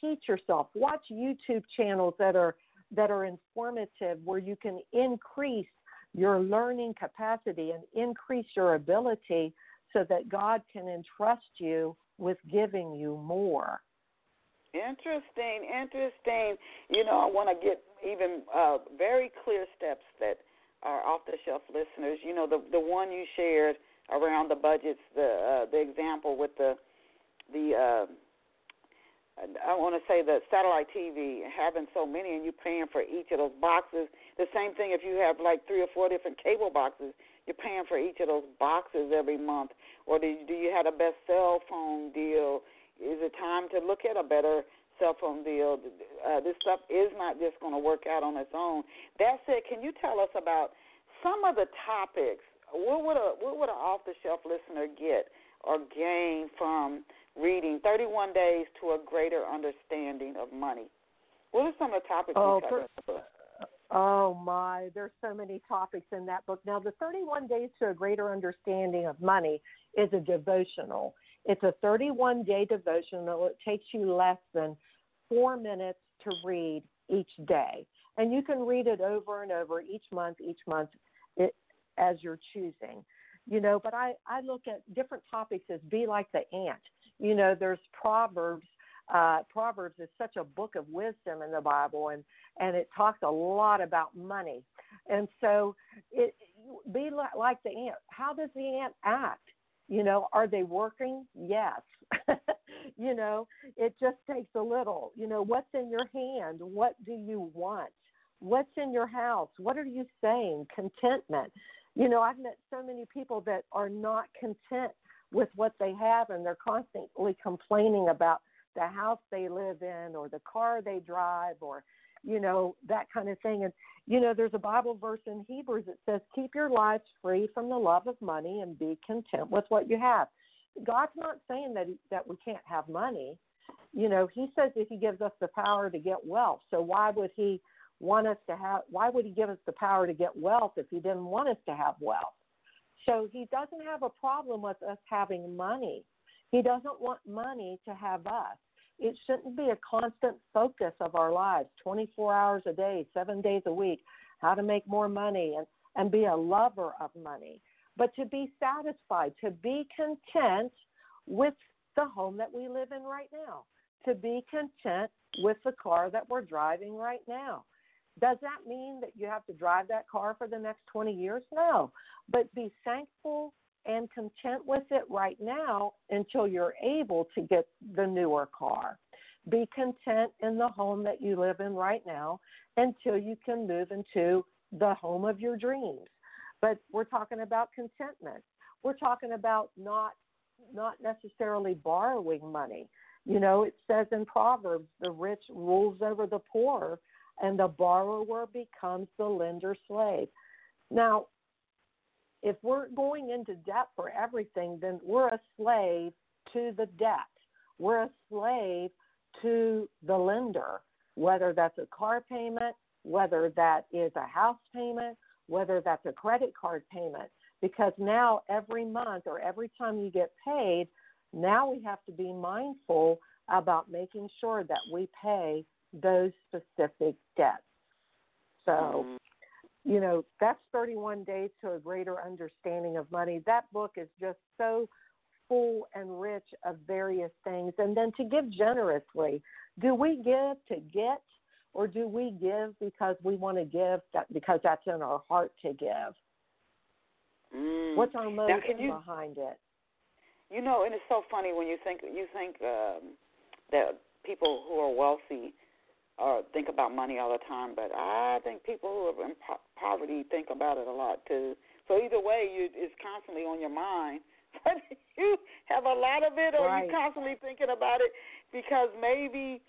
teach yourself, watch YouTube channels that are that are informative where you can increase your learning capacity and increase your ability so that God can entrust you with giving you more. Interesting, interesting. You know, I want to get even uh, very clear steps that our off the shelf listeners. You know, the the one you shared around the budgets, the uh, the example with the the uh, I want to say the satellite TV having so many and you paying for each of those boxes. The same thing if you have like three or four different cable boxes, you're paying for each of those boxes every month. Or do you, do you have a best cell phone deal? Is it time to look at a better cell phone deal? Uh, this stuff is not just going to work out on its own. That said, can you tell us about some of the topics? What would a what would an off the shelf listener get or gain from reading 31 Days to a Greater Understanding of Money. What are some of the topics oh, you cover in the book? Oh my, there's so many topics in that book. Now, the 31 Days to a Greater Understanding of Money is a devotional. It's a 31 day devotion devotional. It takes you less than four minutes to read each day. And you can read it over and over each month, each month it, as you're choosing. You know, but I, I look at different topics as be like the ant you know, there's Proverbs. Uh, Proverbs is such a book of wisdom in the Bible, and and it talks a lot about money. And so, it be like the ant. How does the ant act? You know, are they working? Yes. *laughs* you know, it just takes a little. You know, what's in your hand? What do you want? What's in your house? What are you saying? Contentment. You know, I've met so many people that are not content with what they have and they're constantly complaining about the house they live in or the car they drive or you know that kind of thing. And you know there's a bible verse in hebrews that says keep your lives free from the love of money and be content with what you have. God's not saying that that we can't have money. You know he says that he gives us the power to get wealth. So why would he want us to have why would he give us the power to get wealth if he didn't want us to have wealth? So he doesn't have a problem with us having money. He doesn't want money to have us. It shouldn't be a constant focus of our lives 24 hours a day, seven days a week, how to make more money and, and be a lover of money. But to be satisfied, to be content with the home that we live in right now, to be content with the car that we're driving right now, does that mean that you have to drive that car for the next 20 years? No. But be thankful and content with it right now until you're able to get the newer car. Be content in the home that you live in right now until you can move into the home of your dreams. But we're talking about contentment. We're talking about not not necessarily borrowing money. You know, it says in Proverbs, the rich rules over the poor, and the borrower becomes the lender slave. Now, if we're going into debt for everything, then we're a slave to the debt. We're a slave to the lender, whether that's a car payment, whether that is a house payment, whether that's a credit card payment. Because now, every month or every time you get paid, now we have to be mindful about making sure that we pay those specific debts. So, mm-hmm. You know, that's 31 Days to a Greater Understanding of Money. That book is just so full and rich of various things. And then to give generously. Do we give to get, or do we give because we want to give that because that's in our heart to give? Mm. What's our motive you, behind it? You know, and it's so funny when you think you think um, that people who are wealthy uh, think about money all the time, but I think people who are in po- poverty think about it a lot too. So either way, you it's constantly on your mind. *laughs* But you have a lot of it, or right. you're constantly thinking about it because maybe,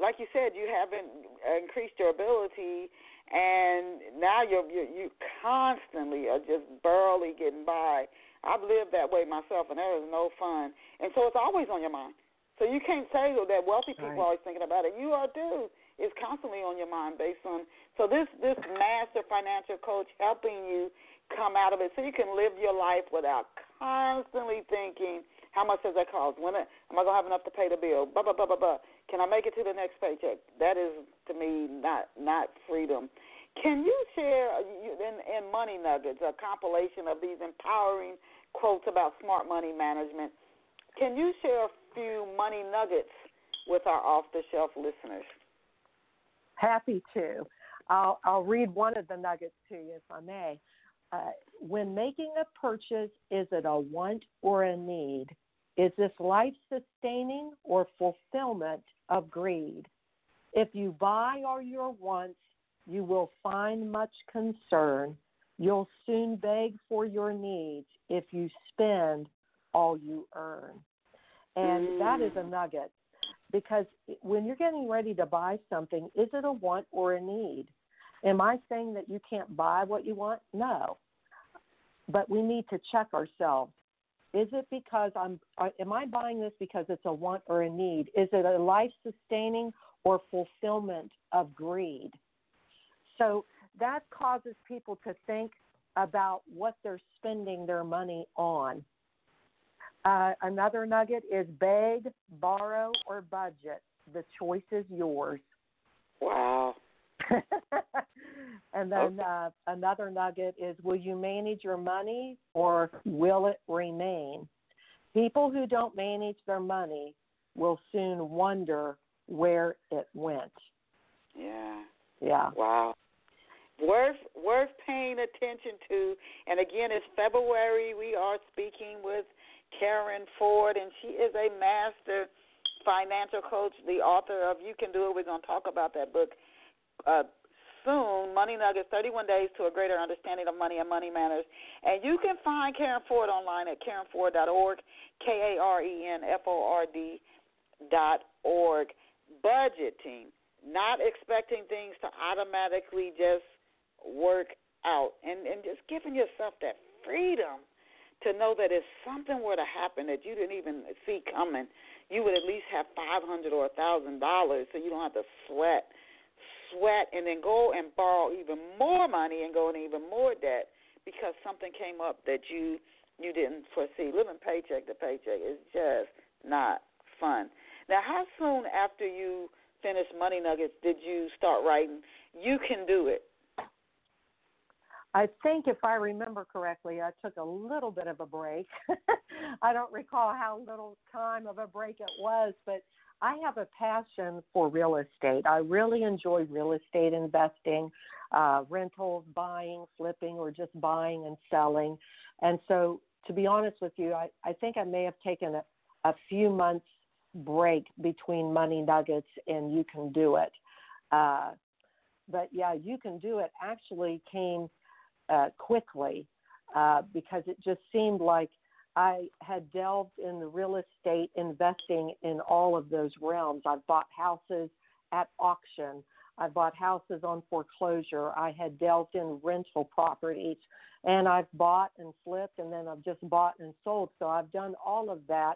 like you said, you haven't increased your ability, and now you're you you constantly are just barely getting by. I've lived that way myself, and that is no fun. And so it's always on your mind. So you can't say that wealthy people right. are always thinking about it. You are too. It's constantly on your mind based on. So this this master financial coach helping you come out of it, so you can live your life without constantly thinking how much does that cost? When am I gonna have enough to pay the bill? Blah blah blah blah blah. Can I make it to the next paycheck? That is to me not not freedom. Can you share uh, in, in Money Nuggets a compilation of these empowering quotes about smart money management. Can you share a few money nuggets with our off the shelf listeners? Happy to. I'll, I'll read one of the nuggets to you, if I may. Uh, when making a purchase, is it a want or a need? Is this life sustaining or fulfillment of greed? If you buy all your wants, you will find much concern. You'll soon beg for your needs if you spend all you earn. And mm. that is a mm. nugget because when you're getting ready to buy something, is it a want or a need? Am I saying that you can't buy what you want? No. But we need to check ourselves. Is it because I'm uh, am I buying this because it's a want or a need? Is it a life sustaining or fulfillment of greed? So that causes people to think about what they're spending their money on. Uh, another nugget is beg, borrow, or budget. The choice is yours. Wow. *laughs* and then okay. uh, another nugget is will you manage your money or will it remain? People who don't manage their money will soon wonder where it went. Yeah. Yeah. Wow. Worth worth paying attention to. And again, it's February. We are speaking with Karen Ford, and she is a master financial coach, the author of You Can Do It. We're going to talk about that book uh, soon. Money Nuggets 31 Days to a Greater Understanding of Money and Money Matters. And you can find Karen Ford online at karenford.org, K A R E N F O R D dot org. Budgeting, not expecting things to automatically just work out, and, and just giving yourself that freedom to know that if something were to happen that you didn't even see coming, you would at least have five hundred or a thousand dollars, so you don't have to sweat sweat and then go and borrow even more money and go into even more debt because something came up that you you didn't foresee. Living paycheck to paycheck is just not fun. Now, how soon after you finished Money Nuggets did you start writing? You can do it. I think if I remember correctly, I took a little bit of a break. *laughs* I don't recall how little time of a break it was, but I have a passion for real estate. I really enjoy real estate investing, uh, rentals, buying, flipping, or just buying and selling. And so, to be honest with you, I, I think I may have taken a, a few months break between Money Nuggets and You Can Do It. Uh, but yeah, You Can Do It actually came uh, quickly uh, because it just seemed like I had delved in the real estate investing in all of those realms. I've bought houses at auction. I bought houses on foreclosure. I had delved in rental properties and I've bought and flipped and then I've just bought and sold. So I've done all of that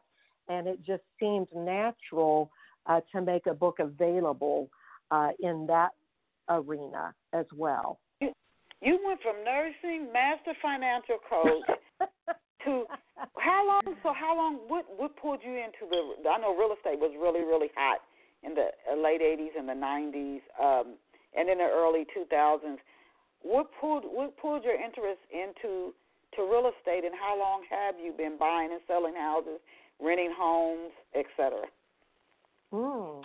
and it just seemed natural uh, to make a book available uh, in that arena as well. You, went from nursing, master financial coach, *laughs* to how long? So how long? What what pulled you into the? I know real estate was really really hot in the uh, late '80s and the '90s, um, and in the early 2000s. What pulled what pulled your interest into to real estate, and how long have you been buying and selling houses, renting homes, etc.? Hmm.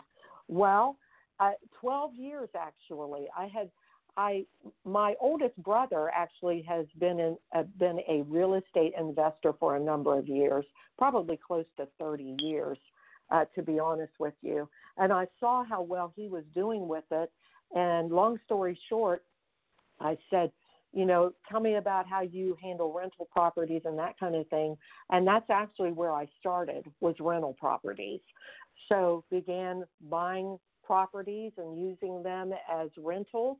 Well, uh, 12 years actually. I had I my oldest brother actually has been in uh, been a real estate investor for a number of years, probably close to 30 years, uh, to be honest with you. And I saw how well he was doing with it. And long story short, I said, you know, tell me about how you handle rental properties and that kind of thing. And that's actually where I started was rental properties. So began buying properties and using them as rentals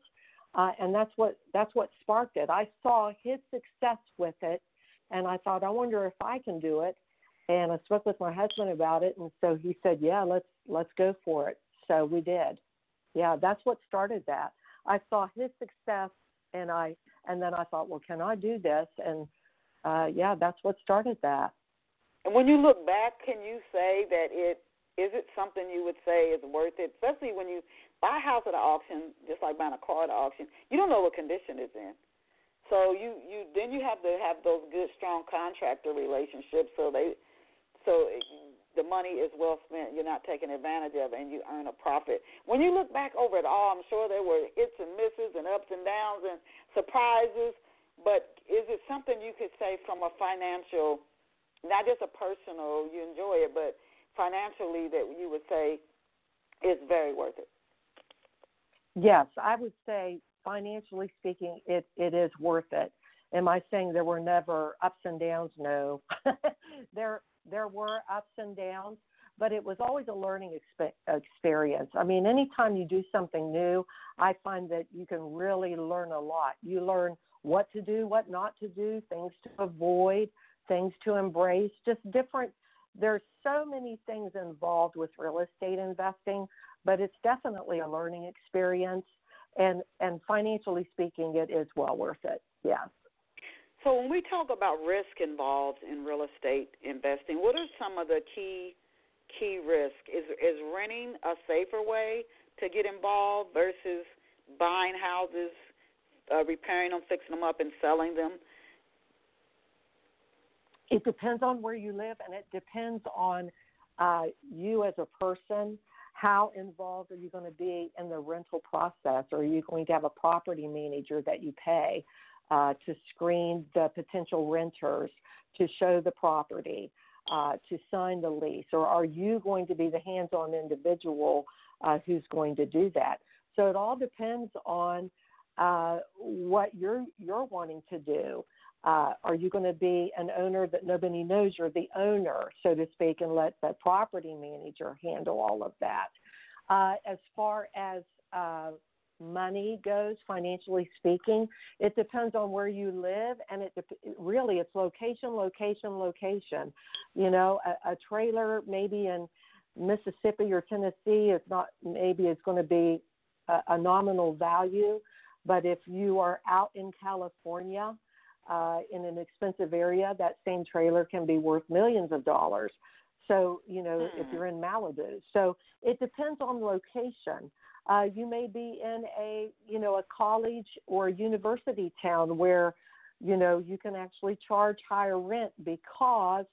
uh, and that's what that's what sparked it. I saw his success with it, and I thought, I wonder if I can do it. And I spoke with my husband about it, and so he said, Yeah, let's let's go for it. So we did. Yeah, that's what started that. I saw his success, and I and then I thought, well, can I do this? And uh, yeah, that's what started that. And when you look back, can you say that it is it something you would say is worth it, especially when you buy a house at an auction, just like buying a car at an auction, you don't know what condition it's in. So you you then you have to have those good strong contractor relationships so they so the money is well spent. You're not taking advantage of and you earn a profit. When you look back over it all, I'm sure there were hits and misses and ups and downs and surprises. But is it something you could say from a financial, not just a personal, you enjoy it, but financially that you would say is very worth it? Yes, I would say financially speaking, it, it is worth it. Am I saying there were never ups and downs? No. *laughs* there there were ups and downs, but it was always a learning exp- experience. I mean, anytime you do something new, I find that you can really learn a lot. You learn what to do, what not to do, things to avoid, things to embrace, just different. There's so many things involved with real estate investing, but it's definitely a learning experience. And, and financially speaking, it is well worth it. Yes. So when we talk about risk involved in real estate investing, what are some of the key key risks? Is is renting a safer way to get involved versus buying houses, uh, repairing them, fixing them up, and selling them? It depends on where you live, and it depends on uh, you as a person. How involved are you going to be in the rental process? Or are you going to have a property manager that you pay? uh, to screen the potential renters, to show the property, uh, to sign the lease? Or are you going to be the hands on individual uh, who's going to do that? So it all depends on uh, what you're, you're wanting to do. Uh, are you going to be an owner that nobody knows you're the owner, so to speak, and let the property manager handle all of that? Uh, as far as uh, money goes, financially speaking, it depends on where you live, and it really it's location, location, location. You know, a, a trailer maybe in Mississippi or Tennessee is not maybe it's going to be a, a nominal value, but if you are out in California. Uh, in an expensive area, that same trailer can be worth millions of dollars. So, you know, mm. if hmm. you're in Malibu. So it depends on location. Uh, you may be in a you know a college or a university town where you know you can actually charge higher rent because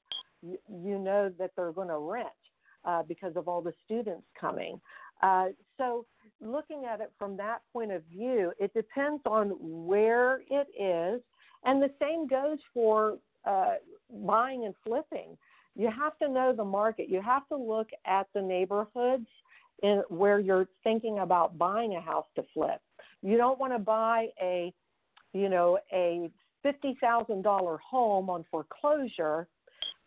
you, you know that they're going to rent uh, because of all the students coming. Uh, so looking at it from that point of view, it depends on where it is, and the same goes for uh, buying and flipping. You have to know the market. You have to look at the neighborhoods in where you're thinking about buying a house to flip. You don't want to buy a, you know, a fifty thousand dollar home on foreclosure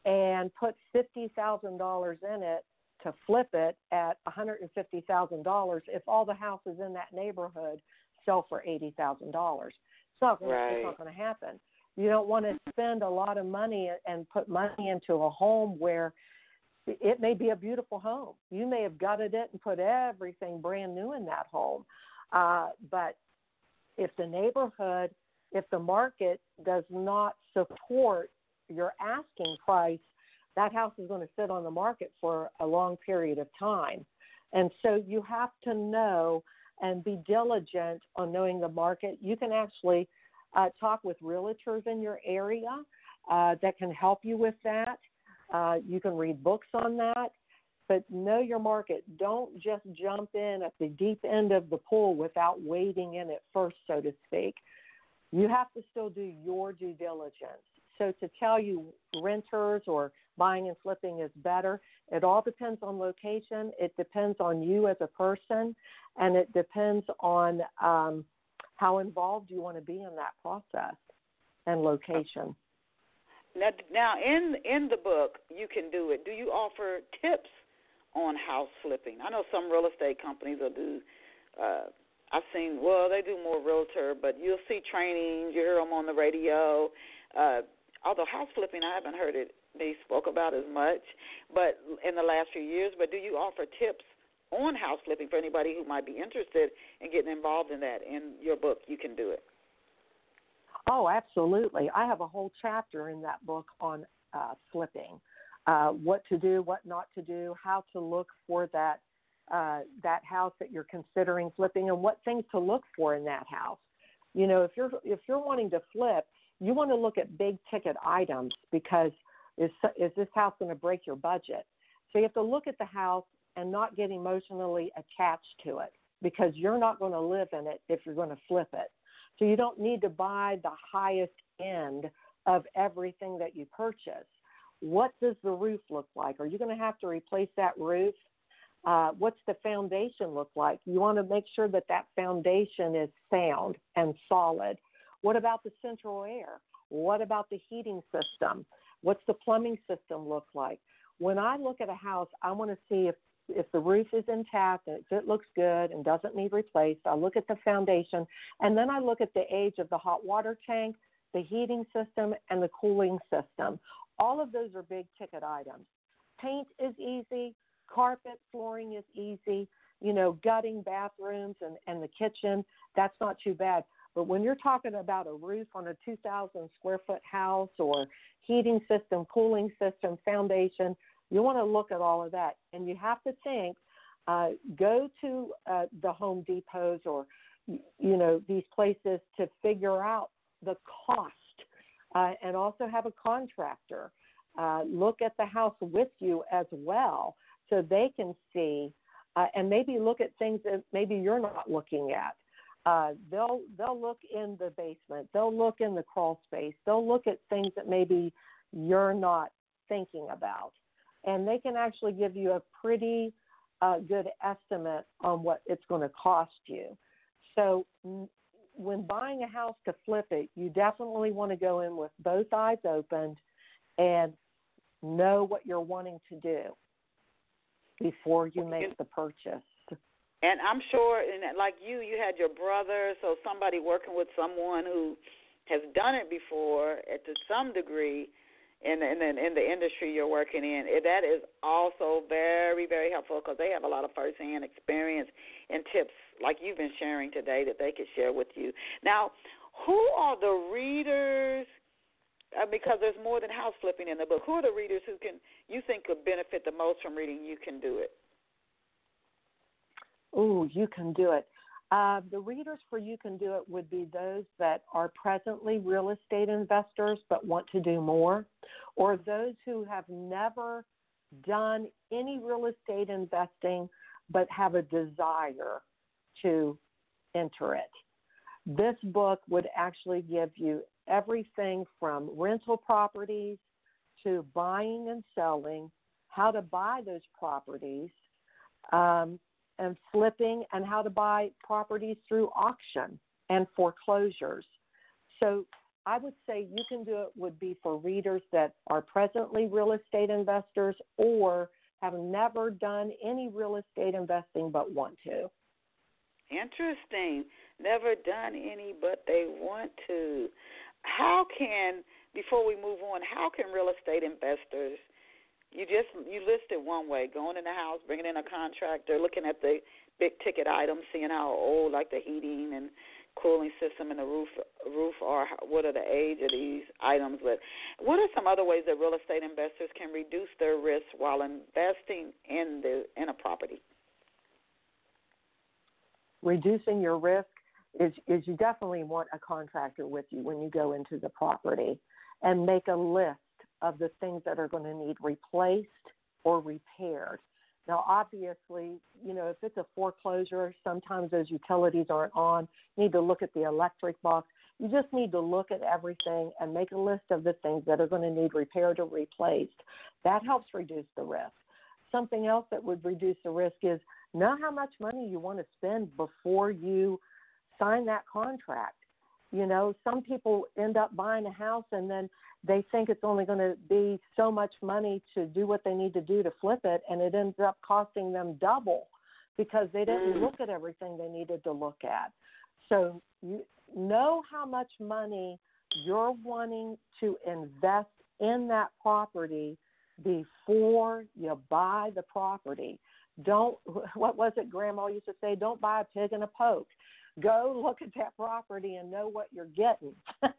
and put fifty thousand dollars in it to flip it at one hundred and fifty thousand dollars if all the houses in that neighborhood sell for eighty thousand dollars. Going right. it's not going to happen. You don't want to spend a lot of money and put money into a home where it may be a beautiful home. You may have gutted it and put everything brand new in that home. Uh, but if the neighborhood, if the market does not support your asking price, that house is going to sit on the market for a long period of time. And so you have to know and be diligent on knowing the market. You can actually uh, talk with realtors in your area uh, that can help you with that. Uh, you can read books on that, but know your market. Don't just jump in at the deep end of the pool without wading in it first, so to speak. You have to still do your due diligence. So to tell you renters or buying and flipping is better, it all depends on location. It depends on you as a person, and it depends on um, how involved you want to be in that process and location. Now, now in in the book, you can do it. Do you offer tips on house flipping? I know some real estate companies will do. Uh, I've seen well, they do more realtor, but you'll see trainings. You hear them on the radio. Uh, although house flipping, I haven't heard it be spoke about as much, but in the last few years. But do you offer tips on house flipping for anybody who might be interested in getting involved in that? In your book, you can do it. Oh, absolutely. I have a whole chapter in that book on uh, flipping, uh, what to do, what not to do, how to look for that uh, that house that you're considering flipping, and what things to look for in that house. You know, if you're if you're wanting to flip, you want to look at big ticket items because is is this house going to break your budget? So you have to look at the house and not get emotionally attached to it because you're not going to live in it if you're going to flip it. So you don't need to buy the highest end of everything that you purchase. What does the roof look like? Are you going to have to replace that roof? Uh, what's the foundation look like? You want to make sure that that foundation is sound and solid. What about the central air? What about the heating system? What's the plumbing system look like? When I look at a house, I want to see if if the roof is intact and if it looks good and doesn't need replaced. I look at the foundation and then I look at the age of the hot water tank, the heating system, and the cooling system. All of those are big ticket items. Paint is easy, carpet, flooring is easy. You know, gutting bathrooms and, and the kitchen, that's not too bad. But when you're talking about a roof on a 2,000 square foot house or heating system, cooling system, foundation, you want to look at all of that. And you have to think uh, go to uh, the Home Depots or, you know, these places to figure out the cost uh, and also have a contractor uh, look at the house with you as well so they can see uh, and maybe look at things that maybe you're not looking at. Uh, they'll they'll look in the basement. They'll look in the crawl space. They'll look at things that maybe you're not thinking about, and they can actually give you a pretty uh, good estimate on what it's going to cost you. So when buying a house to flip it, you definitely want to go in with both eyes opened and know what you're wanting to do before you make the purchase. And I'm sure, and like you, you had your brother, so somebody working with someone who has done it before, at to some degree, in the, in the, in the industry you're working in. That is also very very helpful because they have a lot of firsthand experience and tips like you've been sharing today that they could share with you. Now, who are the readers? Uh, because there's more than house flipping in the book. Who are the readers who can you think could benefit the most from reading You Can Do It? Oh, you can do it. Uh, the readers for You Can Do It would be those that are presently real estate investors but want to do more, or those who have never done any real estate investing but have a desire to enter it. This book would actually give you everything from rental properties to buying and selling, how to buy those properties, um, and flipping and how to buy properties through auction and foreclosures. So I would say you can do it would be for readers that are presently real estate investors or have never done any real estate investing but want to. Interesting. Never done any but they want to. How can before we move on, how can real estate investors you just you listed one way: going in the house, bringing in a contractor, looking at the big ticket items, seeing how old, like the heating and cooling system and the roof roof are what are the age of these items. But what are some other ways that real estate investors can reduce their risk while investing in the in a property? Reducing your risk is is you definitely want a contractor with you when you go into the property and make a list of the things that are going to need replaced or repaired. Now, obviously, you know, if it's a foreclosure, sometimes those utilities aren't on. You need to look at the electric box. You just need to look at everything and make a list of the things that are going to need repaired or replaced. That helps reduce the risk. Something else that would reduce the risk is know how much money you want to spend before you sign that contract. You know, some people end up buying a house and then they think it's only going to be so much money to do what they need to do to flip it, and it ends up costing them double because they didn't mm. look at everything they needed to look at. So you know how much money you're wanting to invest in that property before you buy the property. Don't *laughs* what was it grandma used to say, don't buy a pig in a poke go look at that property and know what you're getting *laughs*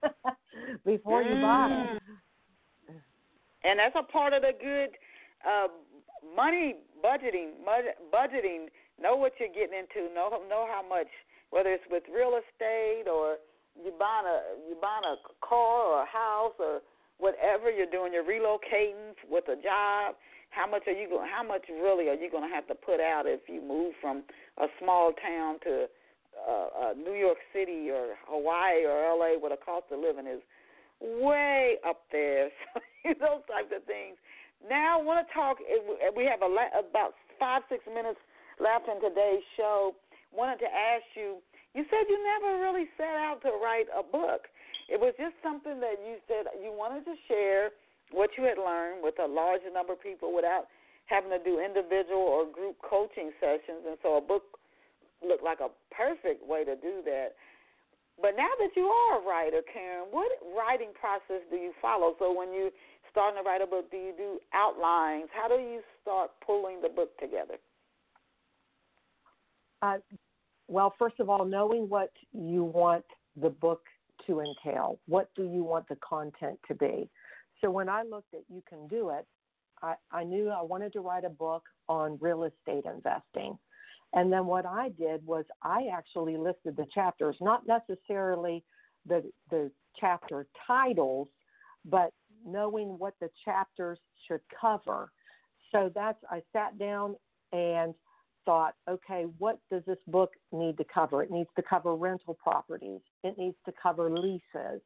before you buy it. Mm. And that's a part of the good uh, money budgeting. Budgeting, know what you're getting into. Know know how much, whether it's with real estate or you buying a you buying a car or a house or whatever you're doing, you're relocating with a job. How much are you going? How much really are you going to have to put out if you move from a small town to uh, uh, New York City or Hawaii or LA, where the cost of living is way up there? *laughs* Those types of things. Now I want to talk. We have a, about five six minutes left in today's show. Wanted to ask you. You said you never really set out to write a book. It was just something that you said you wanted to share what you had learned with a larger number of people without having to do individual or group coaching sessions. And so a book looked like a perfect way to do that. But now that you are a writer, Karen, what writing process do you follow? So when you starting to write a book, do you do outlines? How do you start pulling the book together? Uh, well, first of all, knowing what you want the book to entail. What do you want the content to be? So when I looked at You Can Do It, I, I knew I wanted to write a book on real estate investing. And then what I did was I actually listed the chapters, not necessarily the the chapter titles, but knowing what the chapters should cover. So that's I sat down and thought, okay, what does this book need to cover? It needs to cover rental properties. It needs to cover leases.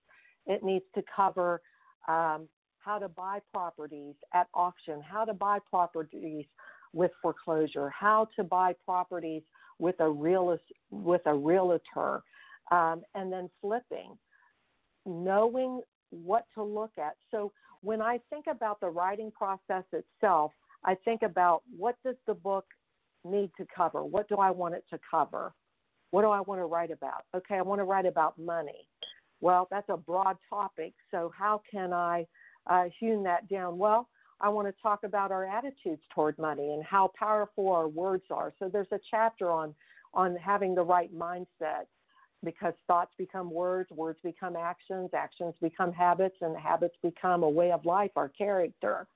It needs to cover um, how to buy properties at auction, how to buy properties with foreclosure, how to buy properties with a realist, with a realtor, um, and then flipping, knowing what to look at. So when I think about the writing process itself, I think about what does the book need to cover? What do I want it to cover? What do I want to write about? Okay, I want to write about money. Well, that's a broad topic. So, how can I uh, hewn that down? Well, I want to talk about our attitudes toward money and how powerful our words are. So, there's a chapter on on having the right mindset because thoughts become words, words become actions, actions become habits, and habits become a way of life, our character.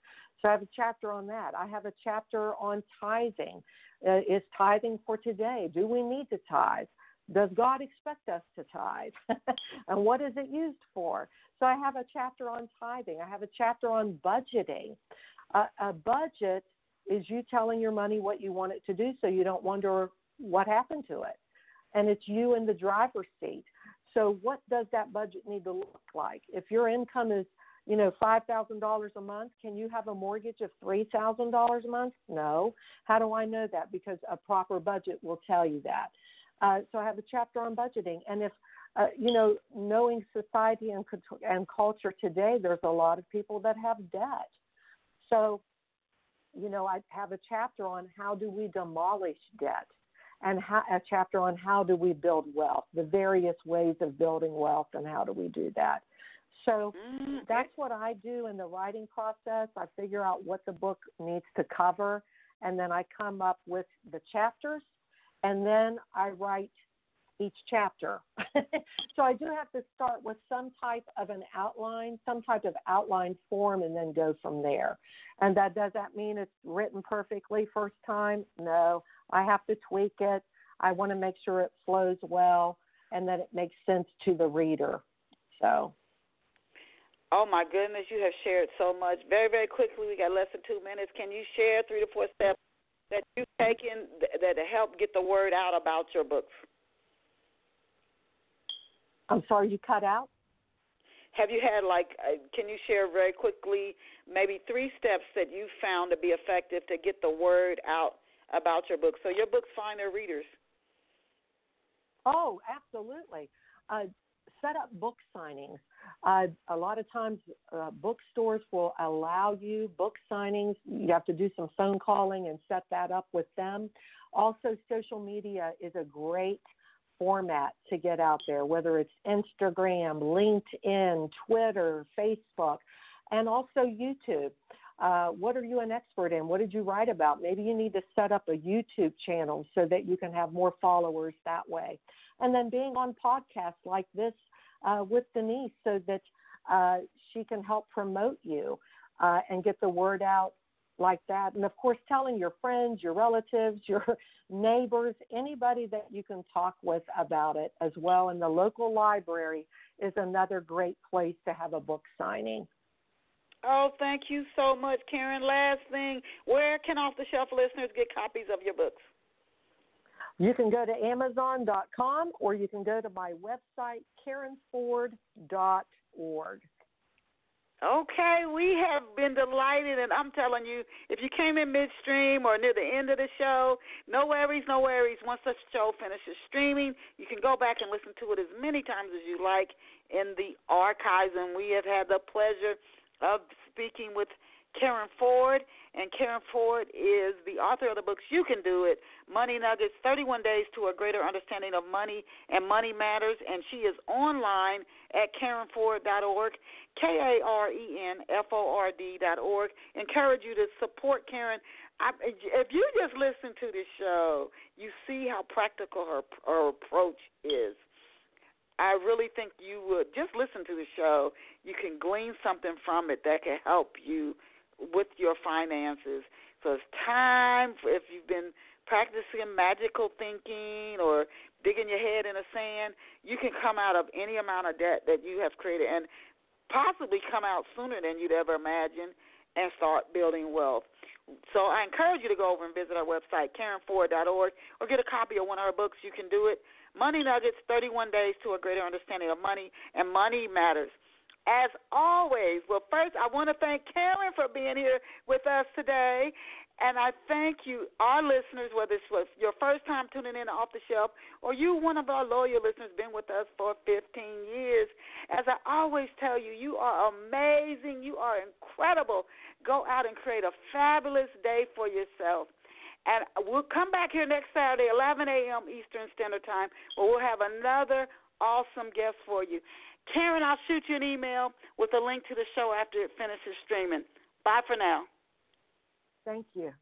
So I have a chapter on that. I have a chapter on tithing. Uh, is tithing for today? Do we need to tithe? Does God expect us to tithe? *laughs* and what is it used for? So I have a chapter on tithing. I have a chapter on budgeting. Uh, a budget is you telling your money what you want it to do so you don't wonder what happened to it. And it's you in the driver's seat. So, what does that budget need to look like? If your income is you know, $5,000 a month. Can you have a mortgage of $3,000 a month? No. How do I know that? Because a proper budget will tell you that. Uh, so I have a chapter on budgeting. And if, uh, you know, knowing society and, and culture today, there's a lot of people that have debt. So, you know, I have a chapter on how do we demolish debt and how, a chapter on how do we build wealth, the various ways of building wealth and how do we do that. So mm-hmm. that's what I do in the writing process. I figure out what the book needs to cover, and then I come up with the chapters, and then I write each chapter. *laughs* so I do have to start with some type of an outline, some type of outline form, and then go from there. And that does that mean it's written perfectly first time? No, I have to tweak it. I want to make sure it flows well and that it makes sense to the reader. So Oh my goodness, you have shared so much. Very, very quickly, we got less than two minutes. Can you share three to four steps that you've taken that help get the word out about your books? I'm sorry, you cut out. Have you had like? Uh, can you share very quickly maybe three steps that you found to be effective to get the word out about your book, so your books find their readers? Oh, absolutely. Uh, set up book signings. Uh, a lot of times, uh, bookstores will allow you book signings. You have to do some phone calling and set that up with them. Also, social media is a great format to get out there, whether it's Instagram, LinkedIn, Twitter, Facebook, and also YouTube. Uh, what are you an expert in? What did you write about? Maybe you need to set up a YouTube channel so that you can have more followers that way. And then being on podcasts like this uh, with Denise so that uh, she can help promote you uh, and get the word out like that. And of course, telling your friends, your relatives, *laughs* your neighbors, anybody that you can talk with about it as well. And the local library is another great place to have a book signing. Oh, thank you so much, Karen. Last thing, where can off the shelf listeners get copies of your books? You can go to Amazon.com or you can go to my website, KarenFord.org. Okay, we have been delighted, and I'm telling you, if you came in midstream or near the end of the show, no worries, no worries. Once the show finishes streaming, you can go back and listen to it as many times as you like in the archives. And we have had the pleasure of speaking with Karen Ford, and Karen Ford is the author of the books You Can Do It, Money Nuggets, 31 Days to a Greater Understanding of Money and Money Matters, and she is online at KarenFord.org, K A R E N F O R D.org. Encourage you to support Karen. I, if you just listen to this show, you see how practical her, her approach is. I really think you would just listen to the show. You can glean something from it that can help you with your finances. So it's time for, if you've been practicing magical thinking or digging your head in the sand, you can come out of any amount of debt that you have created and possibly come out sooner than you'd ever imagine and start building wealth. So I encourage you to go over and visit our website, KarenFord.org, or get a copy of one of our books. You can do it. Money Nuggets 31 Days to a Greater Understanding of Money and Money Matters. As always, well, first, I want to thank Karen for being here with us today. And I thank you, our listeners, whether it's your first time tuning in off the shelf or you, one of our loyal listeners, been with us for 15 years. As I always tell you, you are amazing. You are incredible. Go out and create a fabulous day for yourself. And we'll come back here next Saturday, 11 a.m. Eastern Standard Time, where we'll have another awesome guest for you. Karen, I'll shoot you an email with a link to the show after it finishes streaming. Bye for now. Thank you.